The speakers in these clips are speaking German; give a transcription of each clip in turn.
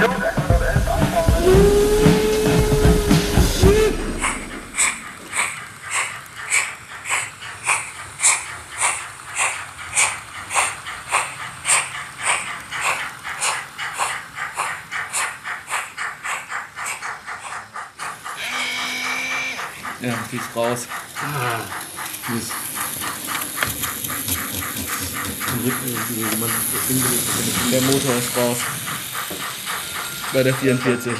Ja, die ist raus. Der Motor ist raus. Bei der 44.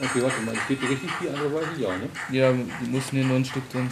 Okay, warte mal, steht die richtig die andere Seite? Ja, ne? Ja, die mussten hier nur ein Stück drin.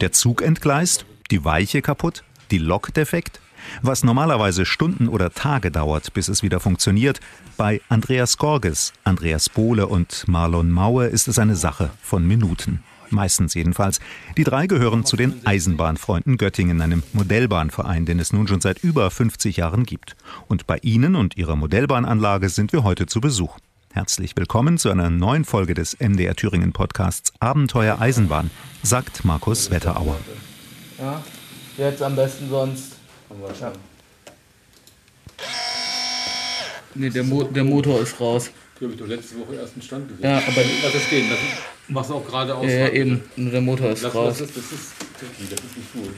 Der Zug entgleist, die Weiche kaputt, die Lok defekt. Was normalerweise Stunden oder Tage dauert, bis es wieder funktioniert, bei Andreas Gorges, Andreas Bohle und Marlon Maue ist es eine Sache von Minuten. Meistens jedenfalls. Die drei gehören zu den Eisenbahnfreunden Göttingen, einem Modellbahnverein, den es nun schon seit über 50 Jahren gibt. Und bei ihnen und ihrer Modellbahnanlage sind wir heute zu Besuch. Herzlich willkommen zu einer neuen Folge des MDR Thüringen Podcasts Abenteuer Eisenbahn, sagt Markus Wetterauer. Ja, jetzt am besten sonst. Ja. Nee, der, Mo der Motor ist raus. Die habe ich doch letzte Woche erst einen Stand gesehen. Ja, aber Lass es stehen, lass es, mach's auch gerade aus. ja, ja, eben. Nur der Motor ist Lass, raus. lass es, das ist das ist nicht gut.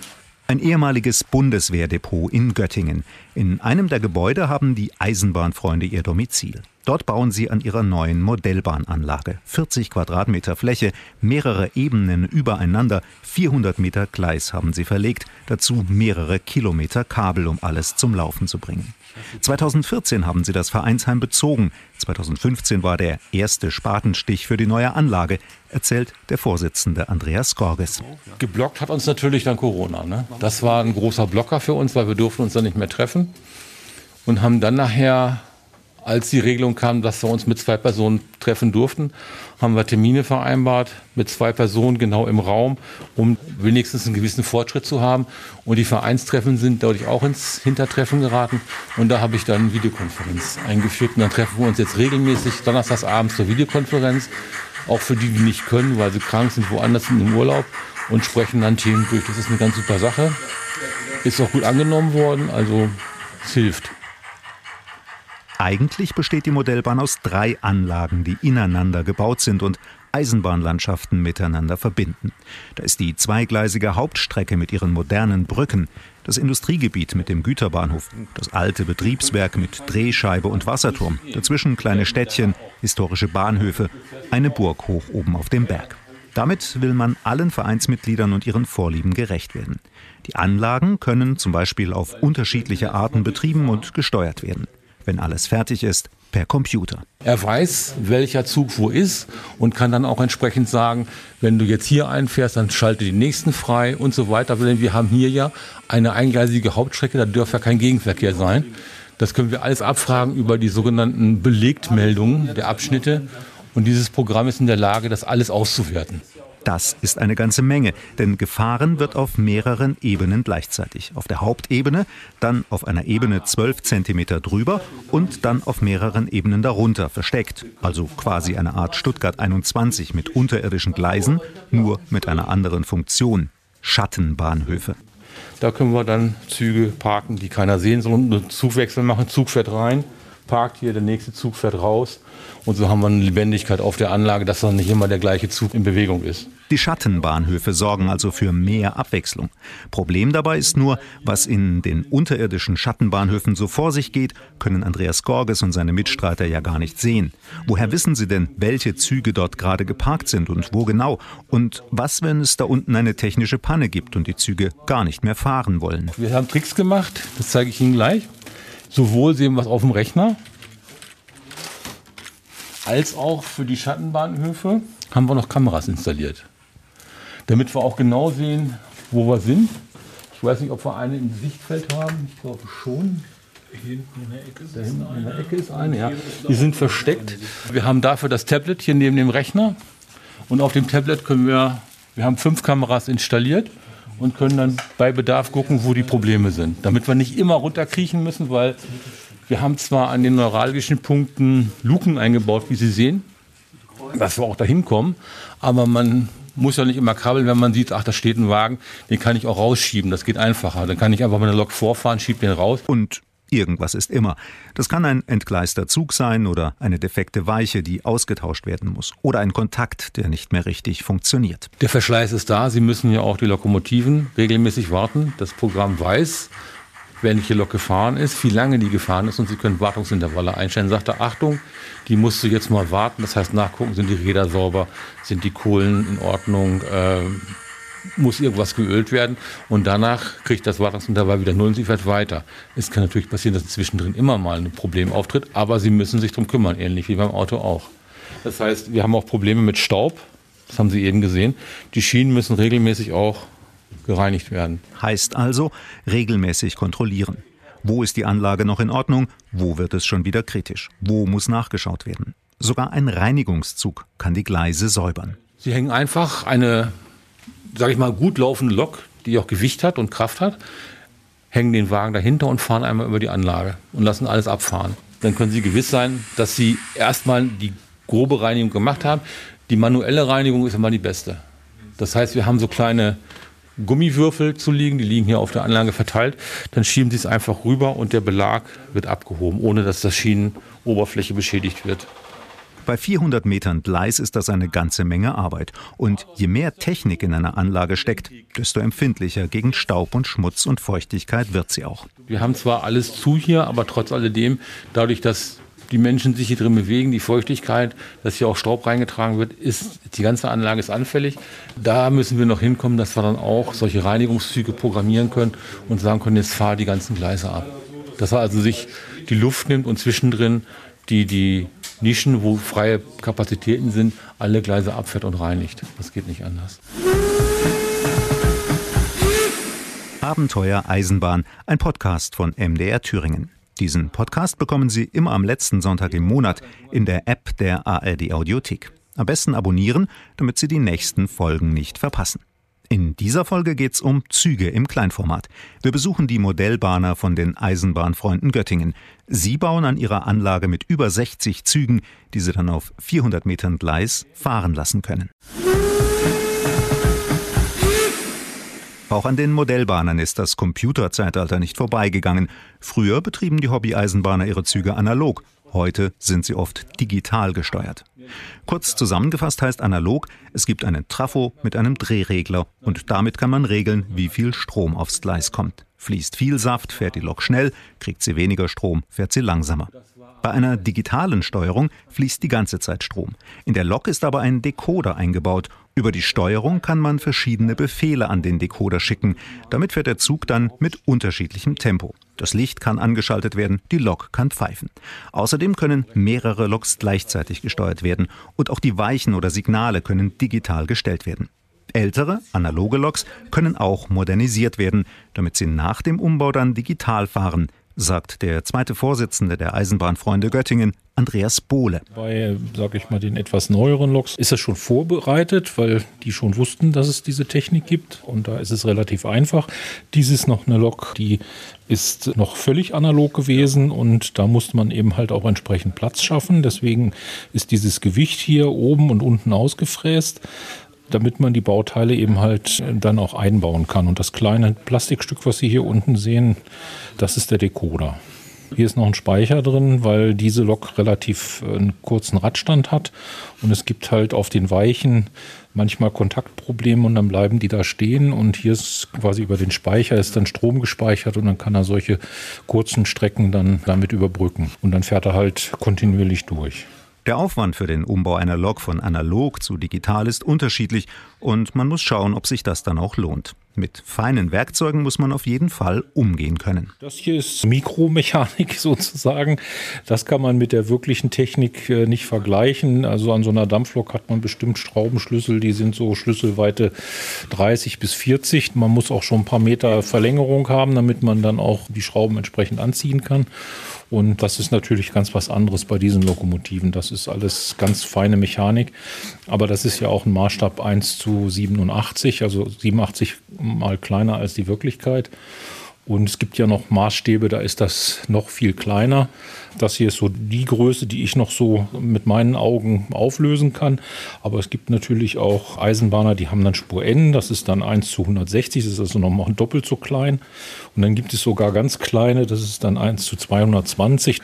Ein ehemaliges Bundeswehrdepot in Göttingen. In einem der Gebäude haben die Eisenbahnfreunde ihr Domizil. Dort bauen sie an ihrer neuen Modellbahnanlage. 40 Quadratmeter Fläche, mehrere Ebenen übereinander, 400 Meter Gleis haben sie verlegt, dazu mehrere Kilometer Kabel, um alles zum Laufen zu bringen. 2014 haben sie das Vereinsheim bezogen. 2015 war der erste Spatenstich für die neue Anlage, erzählt der Vorsitzende Andreas Gorges. Geblockt hat uns natürlich dann Corona. Ne? Das war ein großer Blocker für uns, weil wir durften uns dann nicht mehr treffen. Und haben dann nachher, als die Regelung kam, dass wir uns mit zwei Personen treffen durften, haben wir Termine vereinbart mit zwei Personen genau im Raum, um wenigstens einen gewissen Fortschritt zu haben. Und die Vereinstreffen sind dadurch auch ins Hintertreffen geraten. Und da habe ich dann eine Videokonferenz eingeführt. Und dann treffen wir uns jetzt regelmäßig donnerstags abends zur Videokonferenz. Auch für die, die nicht können, weil sie krank sind, woanders sind im Urlaub und sprechen dann Themen durch. Das ist eine ganz super Sache. Ist auch gut angenommen worden, also es hilft. Eigentlich besteht die Modellbahn aus drei Anlagen, die ineinander gebaut sind und Eisenbahnlandschaften miteinander verbinden. Da ist die zweigleisige Hauptstrecke mit ihren modernen Brücken, das Industriegebiet mit dem Güterbahnhof, das alte Betriebswerk mit Drehscheibe und Wasserturm, dazwischen kleine Städtchen, historische Bahnhöfe, eine Burg hoch oben auf dem Berg. Damit will man allen Vereinsmitgliedern und ihren Vorlieben gerecht werden. Die Anlagen können zum Beispiel auf unterschiedliche Arten betrieben und gesteuert werden. Wenn alles fertig ist, per Computer. Er weiß, welcher Zug wo ist und kann dann auch entsprechend sagen, wenn du jetzt hier einfährst, dann schalte die nächsten frei und so weiter. Denn wir haben hier ja eine eingleisige Hauptstrecke, da darf ja kein Gegenverkehr sein. Das können wir alles abfragen über die sogenannten Belegtmeldungen der Abschnitte. Und dieses Programm ist in der Lage, das alles auszuwerten. Das ist eine ganze Menge, denn gefahren wird auf mehreren Ebenen gleichzeitig. Auf der Hauptebene, dann auf einer Ebene 12 Zentimeter drüber und dann auf mehreren Ebenen darunter versteckt. Also quasi eine Art Stuttgart 21 mit unterirdischen Gleisen, nur mit einer anderen Funktion. Schattenbahnhöfe. Da können wir dann Züge parken, die keiner sehen soll und einen Zugwechsel machen. Zug fährt rein, parkt hier, der nächste Zug fährt raus. Und so haben wir eine Lebendigkeit auf der Anlage, dass dann nicht immer der gleiche Zug in Bewegung ist. Die Schattenbahnhöfe sorgen also für mehr Abwechslung. Problem dabei ist nur, was in den unterirdischen Schattenbahnhöfen so vor sich geht, können Andreas Gorges und seine Mitstreiter ja gar nicht sehen. Woher wissen sie denn, welche Züge dort gerade geparkt sind und wo genau? Und was, wenn es da unten eine technische Panne gibt und die Züge gar nicht mehr fahren wollen? Wir haben Tricks gemacht, das zeige ich Ihnen gleich. Sowohl sehen wir es auf dem Rechner, als auch für die Schattenbahnhöfe haben wir noch Kameras installiert. Damit wir auch genau sehen, wo wir sind. Ich weiß nicht, ob wir eine im Sichtfeld haben. Ich glaube schon. Hier hinten in der Ecke ist Da hinten in der Ecke ist eine, ja. Die sind versteckt. Wir haben dafür das Tablet hier neben dem Rechner. Und auf dem Tablet können wir, wir haben fünf Kameras installiert und können dann bei Bedarf gucken, wo die Probleme sind. Damit wir nicht immer runterkriechen müssen, weil wir haben zwar an den neuralgischen Punkten Luken eingebaut, wie Sie sehen, dass wir auch dahin kommen, aber man muss ja nicht immer krabbeln, wenn man sieht, ach, da steht ein Wagen, den kann ich auch rausschieben, das geht einfacher. Dann kann ich einfach mit einer Lok vorfahren, schiebe den raus. Und Irgendwas ist immer. Das kann ein entgleister Zug sein oder eine defekte Weiche, die ausgetauscht werden muss. Oder ein Kontakt, der nicht mehr richtig funktioniert. Der Verschleiß ist da. Sie müssen ja auch die Lokomotiven regelmäßig warten. Das Programm weiß, welche Lok gefahren ist, wie lange die gefahren ist und Sie können Wartungsintervalle einstellen. Sagt er, Achtung, die musst du jetzt mal warten. Das heißt, nachgucken, sind die Räder sauber, sind die Kohlen in Ordnung, äh, muss irgendwas geölt werden und danach kriegt das Wartungsintervall wieder null und sie fährt weiter. Es kann natürlich passieren, dass zwischendrin immer mal ein Problem auftritt, aber sie müssen sich darum kümmern, ähnlich wie beim Auto auch. Das heißt, wir haben auch Probleme mit Staub, das haben Sie eben gesehen. Die Schienen müssen regelmäßig auch gereinigt werden. Heißt also, regelmäßig kontrollieren. Wo ist die Anlage noch in Ordnung? Wo wird es schon wieder kritisch? Wo muss nachgeschaut werden? Sogar ein Reinigungszug kann die Gleise säubern. Sie hängen einfach eine sage ich mal, gut laufende Lok, die auch Gewicht hat und Kraft hat, hängen den Wagen dahinter und fahren einmal über die Anlage und lassen alles abfahren. Dann können Sie gewiss sein, dass Sie erstmal die grobe Reinigung gemacht haben. Die manuelle Reinigung ist immer die beste. Das heißt, wir haben so kleine Gummiwürfel zu liegen, die liegen hier auf der Anlage verteilt. Dann schieben Sie es einfach rüber und der Belag wird abgehoben, ohne dass das Schienenoberfläche beschädigt wird. Bei 400 Metern Gleis ist das eine ganze Menge Arbeit. Und je mehr Technik in einer Anlage steckt, desto empfindlicher gegen Staub und Schmutz und Feuchtigkeit wird sie auch. Wir haben zwar alles zu hier, aber trotz alledem, dadurch, dass die Menschen sich hier drin bewegen, die Feuchtigkeit, dass hier auch Staub reingetragen wird, ist die ganze Anlage ist anfällig. Da müssen wir noch hinkommen, dass wir dann auch solche Reinigungszüge programmieren können und sagen können, jetzt fahr die ganzen Gleise ab. Dass er also sich die Luft nimmt und zwischendrin die die Nischen, wo freie Kapazitäten sind, alle Gleise abfährt und reinigt. Das geht nicht anders. Abenteuer Eisenbahn, ein Podcast von MDR Thüringen. Diesen Podcast bekommen Sie immer am letzten Sonntag im Monat in der App der ARD Audiothek. Am besten abonnieren, damit Sie die nächsten Folgen nicht verpassen. In dieser Folge geht's um Züge im Kleinformat. Wir besuchen die Modellbahner von den Eisenbahnfreunden Göttingen. Sie bauen an ihrer Anlage mit über 60 Zügen, die sie dann auf 400 Metern Gleis fahren lassen können. Auch an den Modellbahnern ist das Computerzeitalter nicht vorbeigegangen. Früher betrieben die Hobby-Eisenbahner ihre Züge analog. Heute sind sie oft digital gesteuert. Kurz zusammengefasst heißt analog, es gibt einen Trafo mit einem Drehregler und damit kann man regeln, wie viel Strom aufs Gleis kommt. Fließt viel Saft, fährt die Lok schnell, kriegt sie weniger Strom, fährt sie langsamer. Bei einer digitalen Steuerung fließt die ganze Zeit Strom. In der Lok ist aber ein Decoder eingebaut. Über die Steuerung kann man verschiedene Befehle an den Decoder schicken. Damit fährt der Zug dann mit unterschiedlichem Tempo. Das Licht kann angeschaltet werden, die Lok kann pfeifen. Außerdem können mehrere Loks gleichzeitig gesteuert werden und auch die Weichen oder Signale können digital gestellt werden. Ältere, analoge Loks können auch modernisiert werden, damit sie nach dem Umbau dann digital fahren sagt der zweite Vorsitzende der Eisenbahnfreunde Göttingen, Andreas Bohle. Bei, sage ich mal, den etwas neueren Loks ist es schon vorbereitet, weil die schon wussten, dass es diese Technik gibt. Und da ist es relativ einfach. Dies ist noch eine Lok, die ist noch völlig analog gewesen und da musste man eben halt auch entsprechend Platz schaffen. Deswegen ist dieses Gewicht hier oben und unten ausgefräst damit man die Bauteile eben halt dann auch einbauen kann. Und das kleine Plastikstück, was Sie hier unten sehen, das ist der Decoder. Hier ist noch ein Speicher drin, weil diese Lok relativ äh, einen kurzen Radstand hat. Und es gibt halt auf den Weichen manchmal Kontaktprobleme und dann bleiben die da stehen. Und hier ist quasi über den Speicher ist dann Strom gespeichert und dann kann er solche kurzen Strecken dann damit überbrücken. Und dann fährt er halt kontinuierlich durch. Der Aufwand für den Umbau einer Lok von analog zu digital ist unterschiedlich und man muss schauen, ob sich das dann auch lohnt. Mit feinen Werkzeugen muss man auf jeden Fall umgehen können. Das hier ist Mikromechanik sozusagen. Das kann man mit der wirklichen Technik äh, nicht vergleichen. Also an so einer Dampflok hat man bestimmt Schraubenschlüssel, die sind so Schlüsselweite 30 bis 40. Man muss auch schon ein paar Meter Verlängerung haben, damit man dann auch die Schrauben entsprechend anziehen kann. Und das ist natürlich ganz was anderes bei diesen Lokomotiven. Das ist alles ganz feine Mechanik. Aber das ist ja auch ein Maßstab 1 zu 87, also 87 mal kleiner als die Wirklichkeit. Und es gibt ja noch Maßstäbe, da ist das noch viel kleiner. Das hier ist so die Größe, die ich noch so mit meinen Augen auflösen kann. Aber es gibt natürlich auch Eisenbahner, die haben dann Spur N, das ist dann 1 zu 160, das ist also nochmal doppelt so klein. Und dann gibt es sogar ganz kleine, das ist dann 1 zu 220.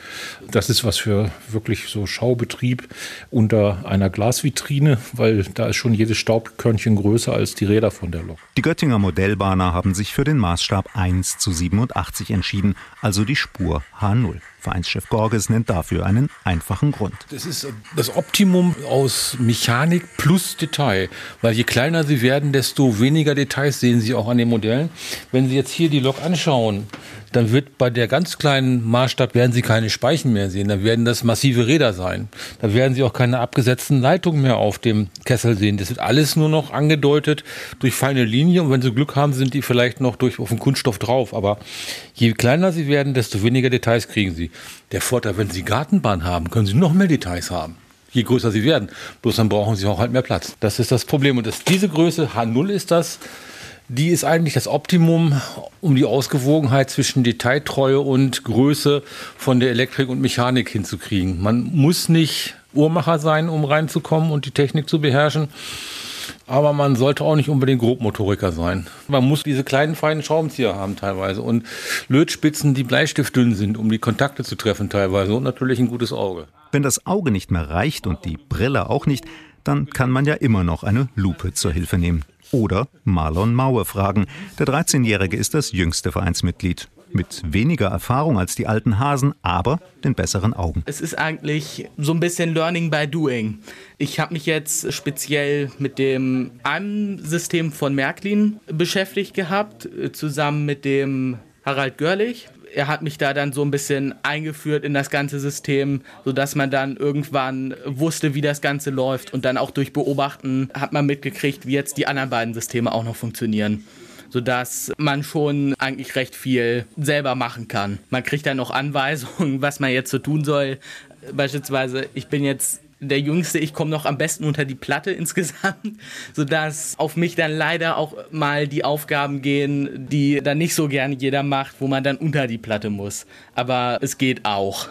Das ist was für wirklich so Schaubetrieb unter einer Glasvitrine, weil da ist schon jedes Staubkörnchen größer als die Räder von der Lok. Die Göttinger Modellbahner haben sich für den Maßstab 1 zu 87 entschieden, also die Spur H0. Vereinschef Gorges nennt dafür einen einfachen Grund. Das ist das Optimum aus Mechanik plus Detail. Weil je kleiner sie werden, desto weniger Details sehen Sie auch an den Modellen. Wenn Sie jetzt hier die Lok anschauen, dann wird bei der ganz kleinen Maßstab werden Sie keine Speichen mehr sehen. Dann werden das massive Räder sein. Da werden Sie auch keine abgesetzten Leitungen mehr auf dem Kessel sehen. Das wird alles nur noch angedeutet durch feine Linien. Und wenn Sie Glück haben, sind die vielleicht noch durch auf den Kunststoff drauf. Aber je kleiner Sie werden, desto weniger Details kriegen Sie. Der Vorteil, wenn Sie Gartenbahn haben, können Sie noch mehr Details haben je größer sie werden. Bloß dann brauchen sie auch halt mehr Platz. Das ist das Problem. Und das, diese Größe, H0 ist das, die ist eigentlich das Optimum, um die Ausgewogenheit zwischen Detailtreue und Größe von der Elektrik und Mechanik hinzukriegen. Man muss nicht Uhrmacher sein, um reinzukommen und die Technik zu beherrschen. Aber man sollte auch nicht unbedingt Grobmotoriker sein. Man muss diese kleinen feinen Schraubenzieher haben teilweise und Lötspitzen, die bleistiftdünn sind, um die Kontakte zu treffen teilweise und natürlich ein gutes Auge. Wenn das Auge nicht mehr reicht und die Brille auch nicht, dann kann man ja immer noch eine Lupe zur Hilfe nehmen. Oder Marlon Maue fragen. Der 13-Jährige ist das jüngste Vereinsmitglied. Mit weniger Erfahrung als die alten Hasen, aber den besseren Augen. Es ist eigentlich so ein bisschen Learning by Doing. Ich habe mich jetzt speziell mit dem ARM-System von Märklin beschäftigt gehabt, zusammen mit dem Harald Görlich er hat mich da dann so ein bisschen eingeführt in das ganze System, sodass man dann irgendwann wusste, wie das Ganze läuft. Und dann auch durch Beobachten hat man mitgekriegt, wie jetzt die anderen beiden Systeme auch noch funktionieren sodass man schon eigentlich recht viel selber machen kann. Man kriegt dann noch Anweisungen, was man jetzt so tun soll. Beispielsweise, ich bin jetzt der Jüngste, ich komme noch am besten unter die Platte insgesamt, sodass auf mich dann leider auch mal die Aufgaben gehen, die dann nicht so gerne jeder macht, wo man dann unter die Platte muss. Aber es geht auch.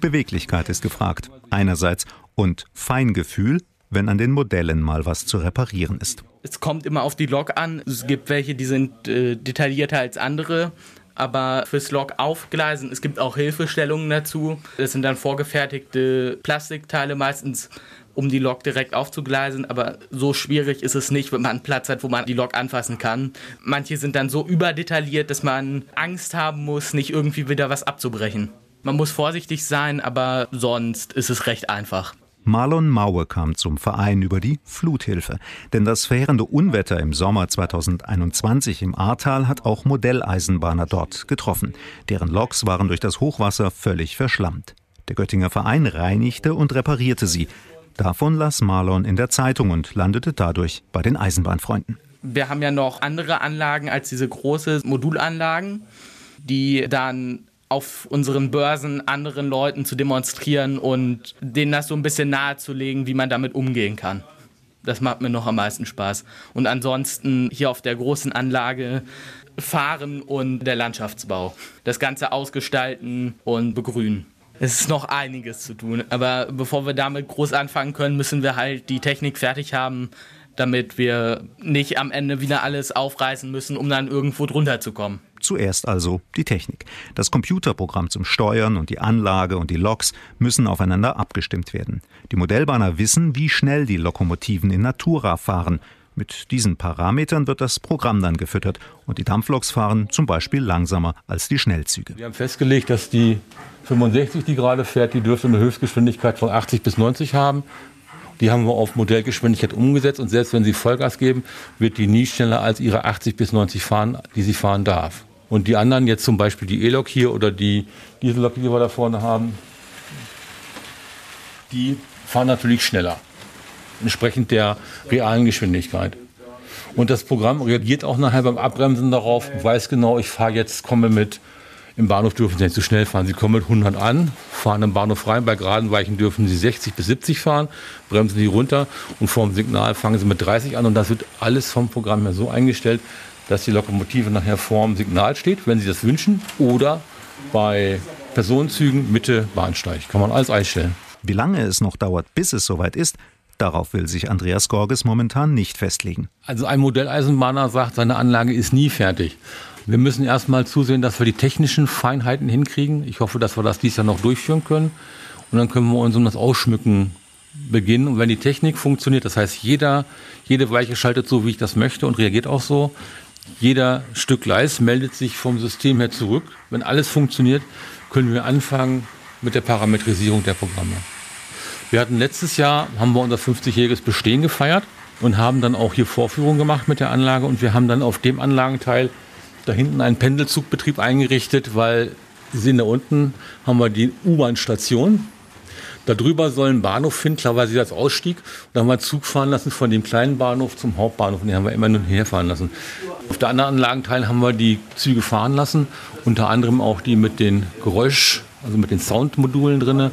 Beweglichkeit ist gefragt, einerseits, und Feingefühl, wenn an den Modellen mal was zu reparieren ist. Es kommt immer auf die Lok an. Es gibt welche, die sind äh, detaillierter als andere aber fürs Lok aufgleisen, es gibt auch Hilfestellungen dazu. Das sind dann vorgefertigte Plastikteile meistens um die Lok direkt aufzugleisen, aber so schwierig ist es nicht, wenn man einen Platz hat, wo man die Lok anfassen kann. Manche sind dann so überdetailliert, dass man Angst haben muss, nicht irgendwie wieder was abzubrechen. Man muss vorsichtig sein, aber sonst ist es recht einfach. Marlon Maue kam zum Verein über die Fluthilfe. Denn das verheerende Unwetter im Sommer 2021 im Ahrtal hat auch Modelleisenbahner dort getroffen. Deren Loks waren durch das Hochwasser völlig verschlammt. Der Göttinger Verein reinigte und reparierte sie. Davon las Marlon in der Zeitung und landete dadurch bei den Eisenbahnfreunden. Wir haben ja noch andere Anlagen als diese große Modulanlagen, die dann auf unseren Börsen anderen Leuten zu demonstrieren und denen das so ein bisschen nahezulegen, wie man damit umgehen kann. Das macht mir noch am meisten Spaß. Und ansonsten hier auf der großen Anlage fahren und der Landschaftsbau. Das Ganze ausgestalten und begrünen. Es ist noch einiges zu tun. Aber bevor wir damit groß anfangen können, müssen wir halt die Technik fertig haben, damit wir nicht am Ende wieder alles aufreißen müssen, um dann irgendwo drunter zu kommen. Zuerst also die Technik. Das Computerprogramm zum Steuern und die Anlage und die Loks müssen aufeinander abgestimmt werden. Die Modellbahner wissen, wie schnell die Lokomotiven in Natura fahren. Mit diesen Parametern wird das Programm dann gefüttert und die Dampfloks fahren zum Beispiel langsamer als die Schnellzüge. Wir haben festgelegt, dass die 65, die gerade fährt, die dürfte eine Höchstgeschwindigkeit von 80 bis 90 haben. Die haben wir auf Modellgeschwindigkeit umgesetzt und selbst wenn sie Vollgas geben, wird die nie schneller als ihre 80 bis 90 fahren, die sie fahren darf. Und die anderen, jetzt zum Beispiel die E-Lok hier oder die Diesellok, die wir da vorne haben, die fahren natürlich schneller, entsprechend der realen Geschwindigkeit. Und das Programm reagiert auch nachher beim Abbremsen darauf, weiß genau, ich fahre jetzt, komme mit, im Bahnhof dürfen Sie nicht zu schnell fahren. Sie kommen mit 100 an, fahren im Bahnhof rein, bei geraden Weichen dürfen Sie 60 bis 70 fahren, bremsen Sie runter und vor dem Signal fangen Sie mit 30 an und das wird alles vom Programm her so eingestellt, dass die Lokomotive nachher vorm Signal steht, wenn Sie das wünschen, oder bei Personenzügen Mitte Bahnsteig. Kann man alles einstellen. Wie lange es noch dauert, bis es soweit ist, darauf will sich Andreas Gorges momentan nicht festlegen. Also ein Modelleisenbahner sagt, seine Anlage ist nie fertig. Wir müssen erstmal zusehen, dass wir die technischen Feinheiten hinkriegen. Ich hoffe, dass wir das dieses Jahr noch durchführen können. Und dann können wir uns um das Ausschmücken beginnen. Und wenn die Technik funktioniert, das heißt, jeder, jede Weiche schaltet so, wie ich das möchte und reagiert auch so. Jeder Stück Gleis meldet sich vom System her zurück. Wenn alles funktioniert, können wir anfangen mit der Parametrisierung der Programme. Wir hatten letztes Jahr, haben wir unser 50-jähriges Bestehen gefeiert und haben dann auch hier Vorführungen gemacht mit der Anlage und wir haben dann auf dem Anlagenteil da hinten einen Pendelzugbetrieb eingerichtet, weil Sie sehen da unten haben wir die U-Bahn-Station. Darüber soll ein Bahnhof hin, klarerweise als Ausstieg. Und da haben wir Zug fahren lassen von dem kleinen Bahnhof zum Hauptbahnhof. Und den haben wir immer nur herfahren lassen. Auf der anderen Anlagenteil haben wir die Züge fahren lassen. Unter anderem auch die mit den Geräusch, also mit den Soundmodulen drin.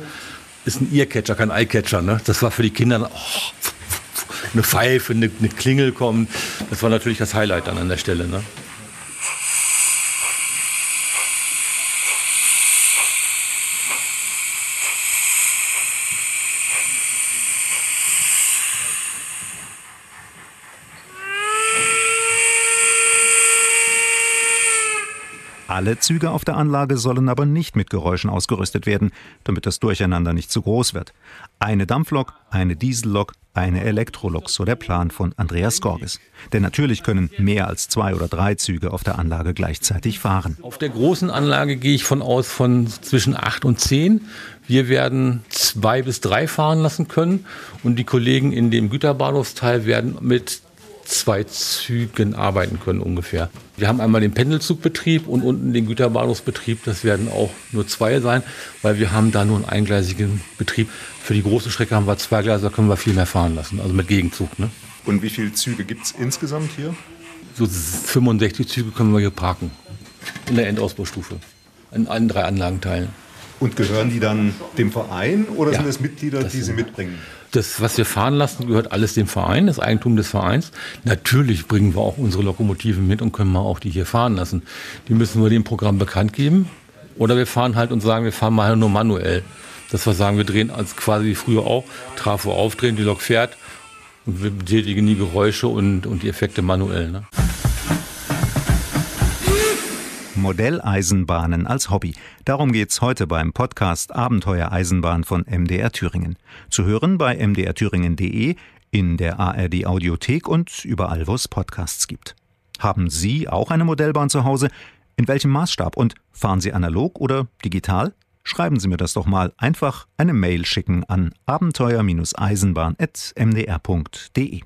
Ist ein Earcatcher, kein Eyecatcher. Ne? Das war für die Kinder oh, eine Pfeife, eine, eine, Klingel kommen. Das war natürlich das Highlight dann an der Stelle. Ne? Alle Züge auf der Anlage sollen aber nicht mit Geräuschen ausgerüstet werden, damit das Durcheinander nicht zu groß wird. Eine Dampflok, eine Diesellok, eine Elektrolok, so der Plan von Andreas Gorges. Denn natürlich können mehr als zwei oder drei Züge auf der Anlage gleichzeitig fahren. Auf der großen Anlage gehe ich von aus von zwischen acht und zehn. Wir werden zwei bis drei fahren lassen können und die Kollegen in dem Güterbahnhofsteil werden mit zwei Zügen arbeiten können ungefähr. Wir haben einmal den Pendelzugbetrieb und unten den Güterbahnhofsbetrieb. Das werden auch nur zwei sein, weil wir haben da nur einen eingleisigen Betrieb. Für die große Strecke haben wir zwei Gleise, da können wir viel mehr fahren lassen, also mit Gegenzug. Ne? Und wie viele Züge gibt es insgesamt hier? So 65 Züge können wir hier parken. In der Endausbaustufe. In allen drei Anlagenteilen. Und gehören die dann dem Verein oder ja, sind es Mitglieder, die sie mitbringen? Das, was wir fahren lassen, gehört alles dem Verein, das Eigentum des Vereins. Natürlich bringen wir auch unsere Lokomotiven mit und können wir auch die hier fahren lassen. Die müssen wir dem Programm bekannt geben. Oder wir fahren halt und sagen, wir fahren mal nur manuell. Dass wir sagen, wir drehen als quasi wie früher auch, Trafo aufdrehen, die Lok fährt und wir betätigen die Geräusche und, und die Effekte manuell. Ne? Modelleisenbahnen als Hobby. Darum geht's heute beim Podcast Abenteuer Eisenbahn von MDR Thüringen. Zu hören bei mdrthüringen.de, in der ARD Audiothek und überall, wo es Podcasts gibt. Haben Sie auch eine Modellbahn zu Hause? In welchem Maßstab? Und fahren Sie analog oder digital? Schreiben Sie mir das doch mal. Einfach eine Mail schicken an abenteuer-eisenbahn.mdr.de.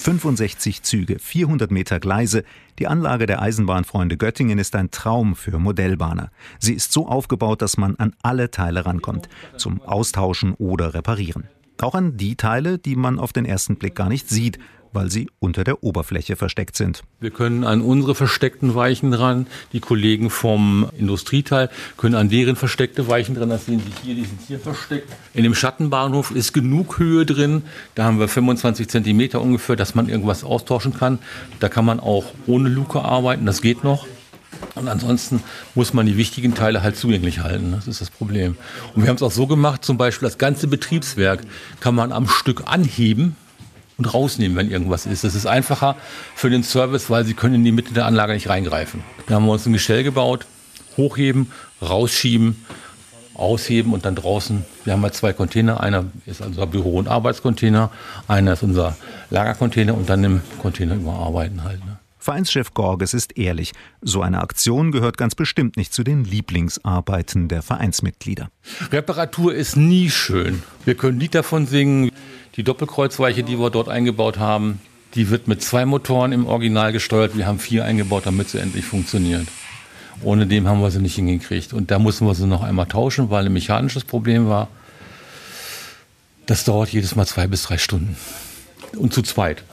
65 Züge, 400 Meter Gleise. Die Anlage der Eisenbahnfreunde Göttingen ist ein Traum für Modellbahner. Sie ist so aufgebaut, dass man an alle Teile rankommt, zum Austauschen oder Reparieren. Auch an die Teile, die man auf den ersten Blick gar nicht sieht, weil sie unter der Oberfläche versteckt sind. Wir können an unsere versteckten Weichen dran. Die Kollegen vom Industrieteil können an deren versteckte Weichen dran. Das sehen Sie hier, die sind hier versteckt. In dem Schattenbahnhof ist genug Höhe drin. Da haben wir 25 Zentimeter ungefähr, dass man irgendwas austauschen kann. Da kann man auch ohne Luke arbeiten. Das geht noch. Und ansonsten muss man die wichtigen Teile halt zugänglich halten. Das ist das Problem. Und wir haben es auch so gemacht, zum Beispiel das ganze Betriebswerk kann man am Stück anheben und rausnehmen, wenn irgendwas ist. Das ist einfacher für den Service, weil sie können in die Mitte der Anlage nicht reingreifen. Da haben wir uns ein Gestell gebaut, hochheben, rausschieben, ausheben und dann draußen, wir haben halt zwei Container, einer ist unser Büro- und Arbeitscontainer, einer ist unser Lagercontainer und dann im Container überarbeiten halt. Ne? Vereinschef Gorges ist ehrlich. So eine Aktion gehört ganz bestimmt nicht zu den Lieblingsarbeiten der Vereinsmitglieder. Reparatur ist nie schön. Wir können Lied davon singen. Die Doppelkreuzweiche, die wir dort eingebaut haben, die wird mit zwei Motoren im Original gesteuert. Wir haben vier eingebaut, damit sie endlich funktioniert. Ohne dem haben wir sie nicht hingekriegt. Und da mussten wir sie noch einmal tauschen, weil ein mechanisches Problem war. Das dauert jedes Mal zwei bis drei Stunden. Und zu zweit.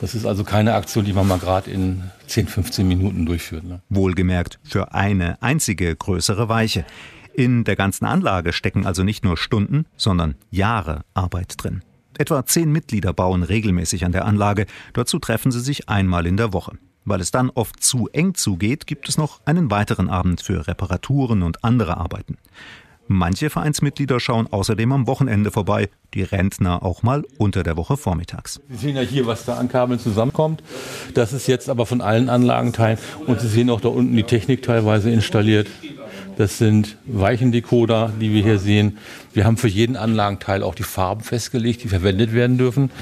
Das ist also keine Aktion, die man mal gerade in 10, 15 Minuten durchführt. Ne? Wohlgemerkt für eine einzige größere Weiche. In der ganzen Anlage stecken also nicht nur Stunden, sondern Jahre Arbeit drin. Etwa zehn Mitglieder bauen regelmäßig an der Anlage. Dazu treffen sie sich einmal in der Woche. Weil es dann oft zu eng zugeht, gibt es noch einen weiteren Abend für Reparaturen und andere Arbeiten. Manche Vereinsmitglieder schauen außerdem am Wochenende vorbei, die Rentner auch mal unter der Woche vormittags. Sie sehen ja hier, was da an Kabeln zusammenkommt. Das ist jetzt aber von allen Anlagenteilen. Und Sie sehen auch da unten die Technik teilweise installiert. Das sind Weichendecoder, die wir hier sehen. Wir haben für jeden Anlagenteil auch die Farben festgelegt, die verwendet werden dürfen.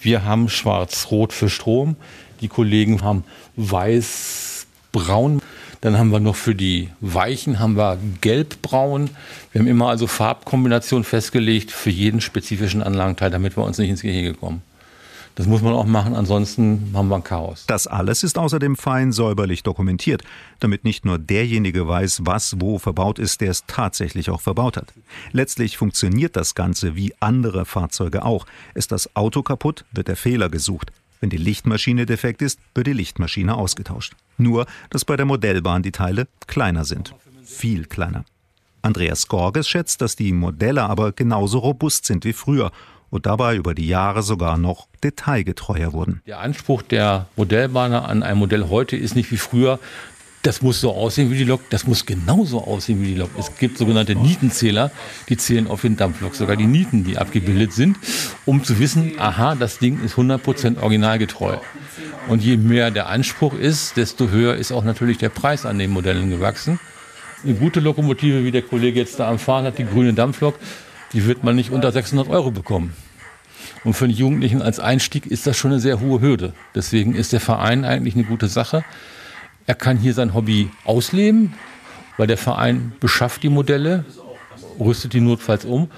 Wir haben schwarz-rot für Strom. Die Kollegen haben weiß-braun. Dann haben wir noch für die Weichen haben wir gelb-braun. Wir haben immer also Farbkombinationen festgelegt für jeden spezifischen Anlagenteil, damit wir uns nicht ins Gehege kommen. Das muss man auch machen, ansonsten haben wir ein Chaos. Das alles ist außerdem fein säuberlich dokumentiert, damit nicht nur derjenige weiß, was wo verbaut ist, der es tatsächlich auch verbaut hat. Letztlich funktioniert das Ganze wie andere Fahrzeuge auch. Ist das Auto kaputt, wird der Fehler gesucht. Wenn die Lichtmaschine defekt ist, wird die Lichtmaschine ausgetauscht. Nur, dass bei der Modellbahn die Teile kleiner sind. Viel kleiner. Andreas Gorges schätzt, dass die Modelle aber genauso robust sind wie früher und dabei über die Jahre sogar noch detailgetreuer wurden. Der Anspruch der Modellbahner an ein Modell heute ist nicht wie früher, das muss so aussehen wie die Lok, das muss genauso aussehen wie die Lok. Es gibt sogenannte Nietenzähler, die zählen auf den Dampflok, sogar die Nieten, die abgebildet sind, um zu wissen, aha, das Ding ist 100% originalgetreu. Und je mehr der Anspruch ist, desto höher ist auch natürlich der Preis an den Modellen gewachsen. Eine gute Lokomotive, wie der Kollege jetzt da am Fahren hat, die grüne Dampflok, die wird man nicht unter 600 Euro bekommen. Und für einen Jugendlichen als Einstieg ist das schon eine sehr hohe Hürde. Deswegen ist der Verein eigentlich eine gute Sache. Er kann hier sein Hobby ausleben, weil der Verein beschafft die Modelle, rüstet die notfalls um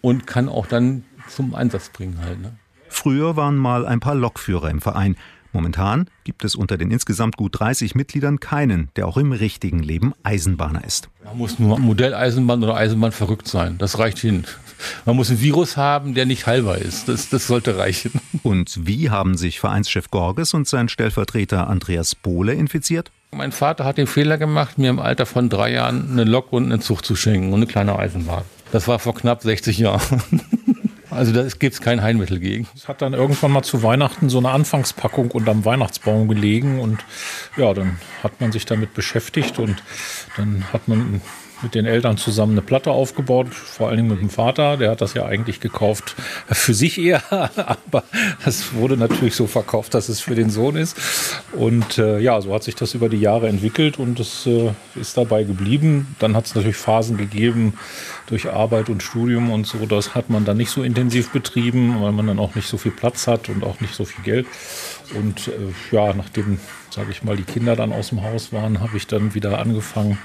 und kann auch dann zum Einsatz bringen halt. Ne? Früher waren mal ein paar Lokführer im Verein. Momentan gibt es unter den insgesamt gut 30 Mitgliedern keinen, der auch im richtigen Leben Eisenbahner ist. Man muss nur Modelleisenbahn oder Eisenbahn verrückt sein. Das reicht hin. Man muss einen Virus haben, der nicht heilbar ist. Das, das sollte reichen. Und wie haben sich Vereinschef Gorges und sein Stellvertreter Andreas Bohle infiziert? Mein Vater hat den Fehler gemacht, mir im Alter von drei Jahren eine Lok und einen Zug zu schenken und eine kleine Eisenbahn. Das war vor knapp 60 Jahren. Also da gibt es kein Heilmittel gegen. Es hat dann irgendwann mal zu Weihnachten so eine Anfangspackung unterm Weihnachtsbaum gelegen und ja, dann hat man sich damit beschäftigt und dann hat man mit den Eltern zusammen eine Platte aufgebaut, vor allen Dingen mit dem Vater. Der hat das ja eigentlich gekauft für sich eher, aber das wurde natürlich so verkauft, dass es für den Sohn ist. Und äh, ja, so hat sich das über die Jahre entwickelt und es äh, ist dabei geblieben. Dann hat es natürlich Phasen gegeben durch Arbeit und Studium und so. Das hat man dann nicht so intensiv betrieben, weil man dann auch nicht so viel Platz hat und auch nicht so viel Geld. Und äh, ja, nachdem, sage ich mal, die Kinder dann aus dem Haus waren, habe ich dann wieder angefangen,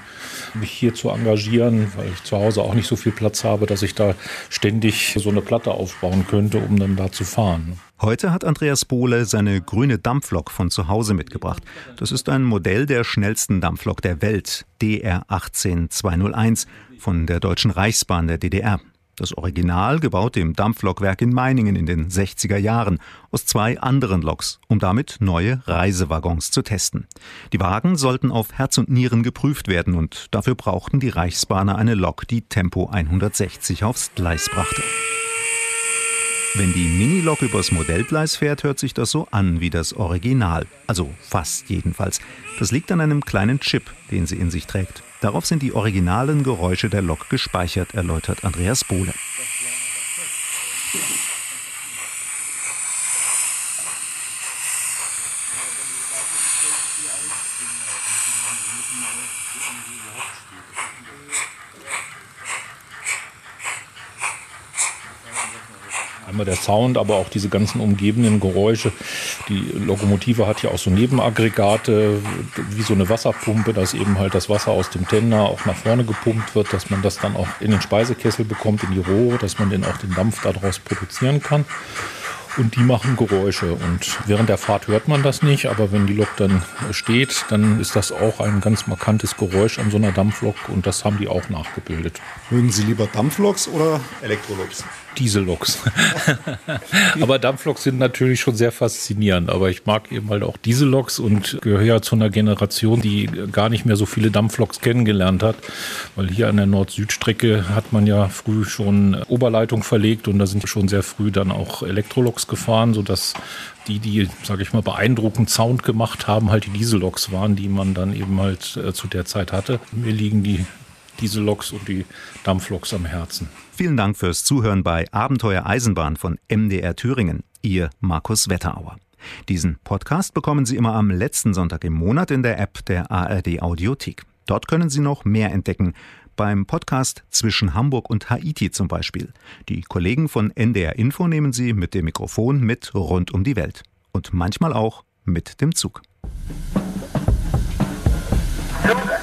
mich hier zu engagieren, weil ich zu Hause auch nicht so viel Platz habe, dass ich da ständig so eine Platte aufbauen könnte, um dann da zu fahren. Heute hat Andreas Bohle seine grüne Dampflok von zu Hause mitgebracht. Das ist ein Modell der schnellsten Dampflok der Welt, DR 18201 von der Deutschen Reichsbahn der DDR. Das Original gebaut im Dampflokwerk in Meiningen in den 60er Jahren aus zwei anderen Loks, um damit neue Reisewaggons zu testen. Die Wagen sollten auf Herz und Nieren geprüft werden und dafür brauchten die Reichsbahner eine Lok, die Tempo 160 aufs Gleis brachte. Wenn die Minilok übers Modellgleis fährt, hört sich das so an wie das Original. Also fast jedenfalls. Das liegt an einem kleinen Chip, den sie in sich trägt. Darauf sind die originalen Geräusche der Lok gespeichert, erläutert Andreas Bohle. Einmal der Sound, aber auch diese ganzen umgebenden Geräusche. Die Lokomotive hat ja auch so Nebenaggregate, wie so eine Wasserpumpe, dass eben halt das Wasser aus dem Tender auch nach vorne gepumpt wird, dass man das dann auch in den Speisekessel bekommt, in die Rohre, dass man den auch den Dampf daraus produzieren kann. Und die machen Geräusche. Und während der Fahrt hört man das nicht, aber wenn die Lok dann steht, dann ist das auch ein ganz markantes Geräusch an so einer Dampflok und das haben die auch nachgebildet. Mögen Sie lieber Dampfloks oder Elektroloks? Dieselloks. aber Dampfloks sind natürlich schon sehr faszinierend. Aber ich mag eben halt auch Dieselloks und gehöre ja zu einer Generation, die gar nicht mehr so viele Dampfloks kennengelernt hat. Weil hier an der Nord-Süd-Strecke hat man ja früh schon Oberleitung verlegt und da sind schon sehr früh dann auch Elektroloks gefahren, sodass die, die, sage ich mal, beeindruckend Sound gemacht haben, halt die Dieselloks waren, die man dann eben halt äh, zu der Zeit hatte. Mir liegen die Dieselloks und die Dampfloks am Herzen. Vielen Dank fürs Zuhören bei Abenteuer Eisenbahn von MDR Thüringen. Ihr Markus Wetterauer. Diesen Podcast bekommen Sie immer am letzten Sonntag im Monat in der App der ARD Audiothek. Dort können Sie noch mehr entdecken. Beim Podcast Zwischen Hamburg und Haiti zum Beispiel. Die Kollegen von NDR Info nehmen Sie mit dem Mikrofon mit rund um die Welt. Und manchmal auch mit dem Zug. Zug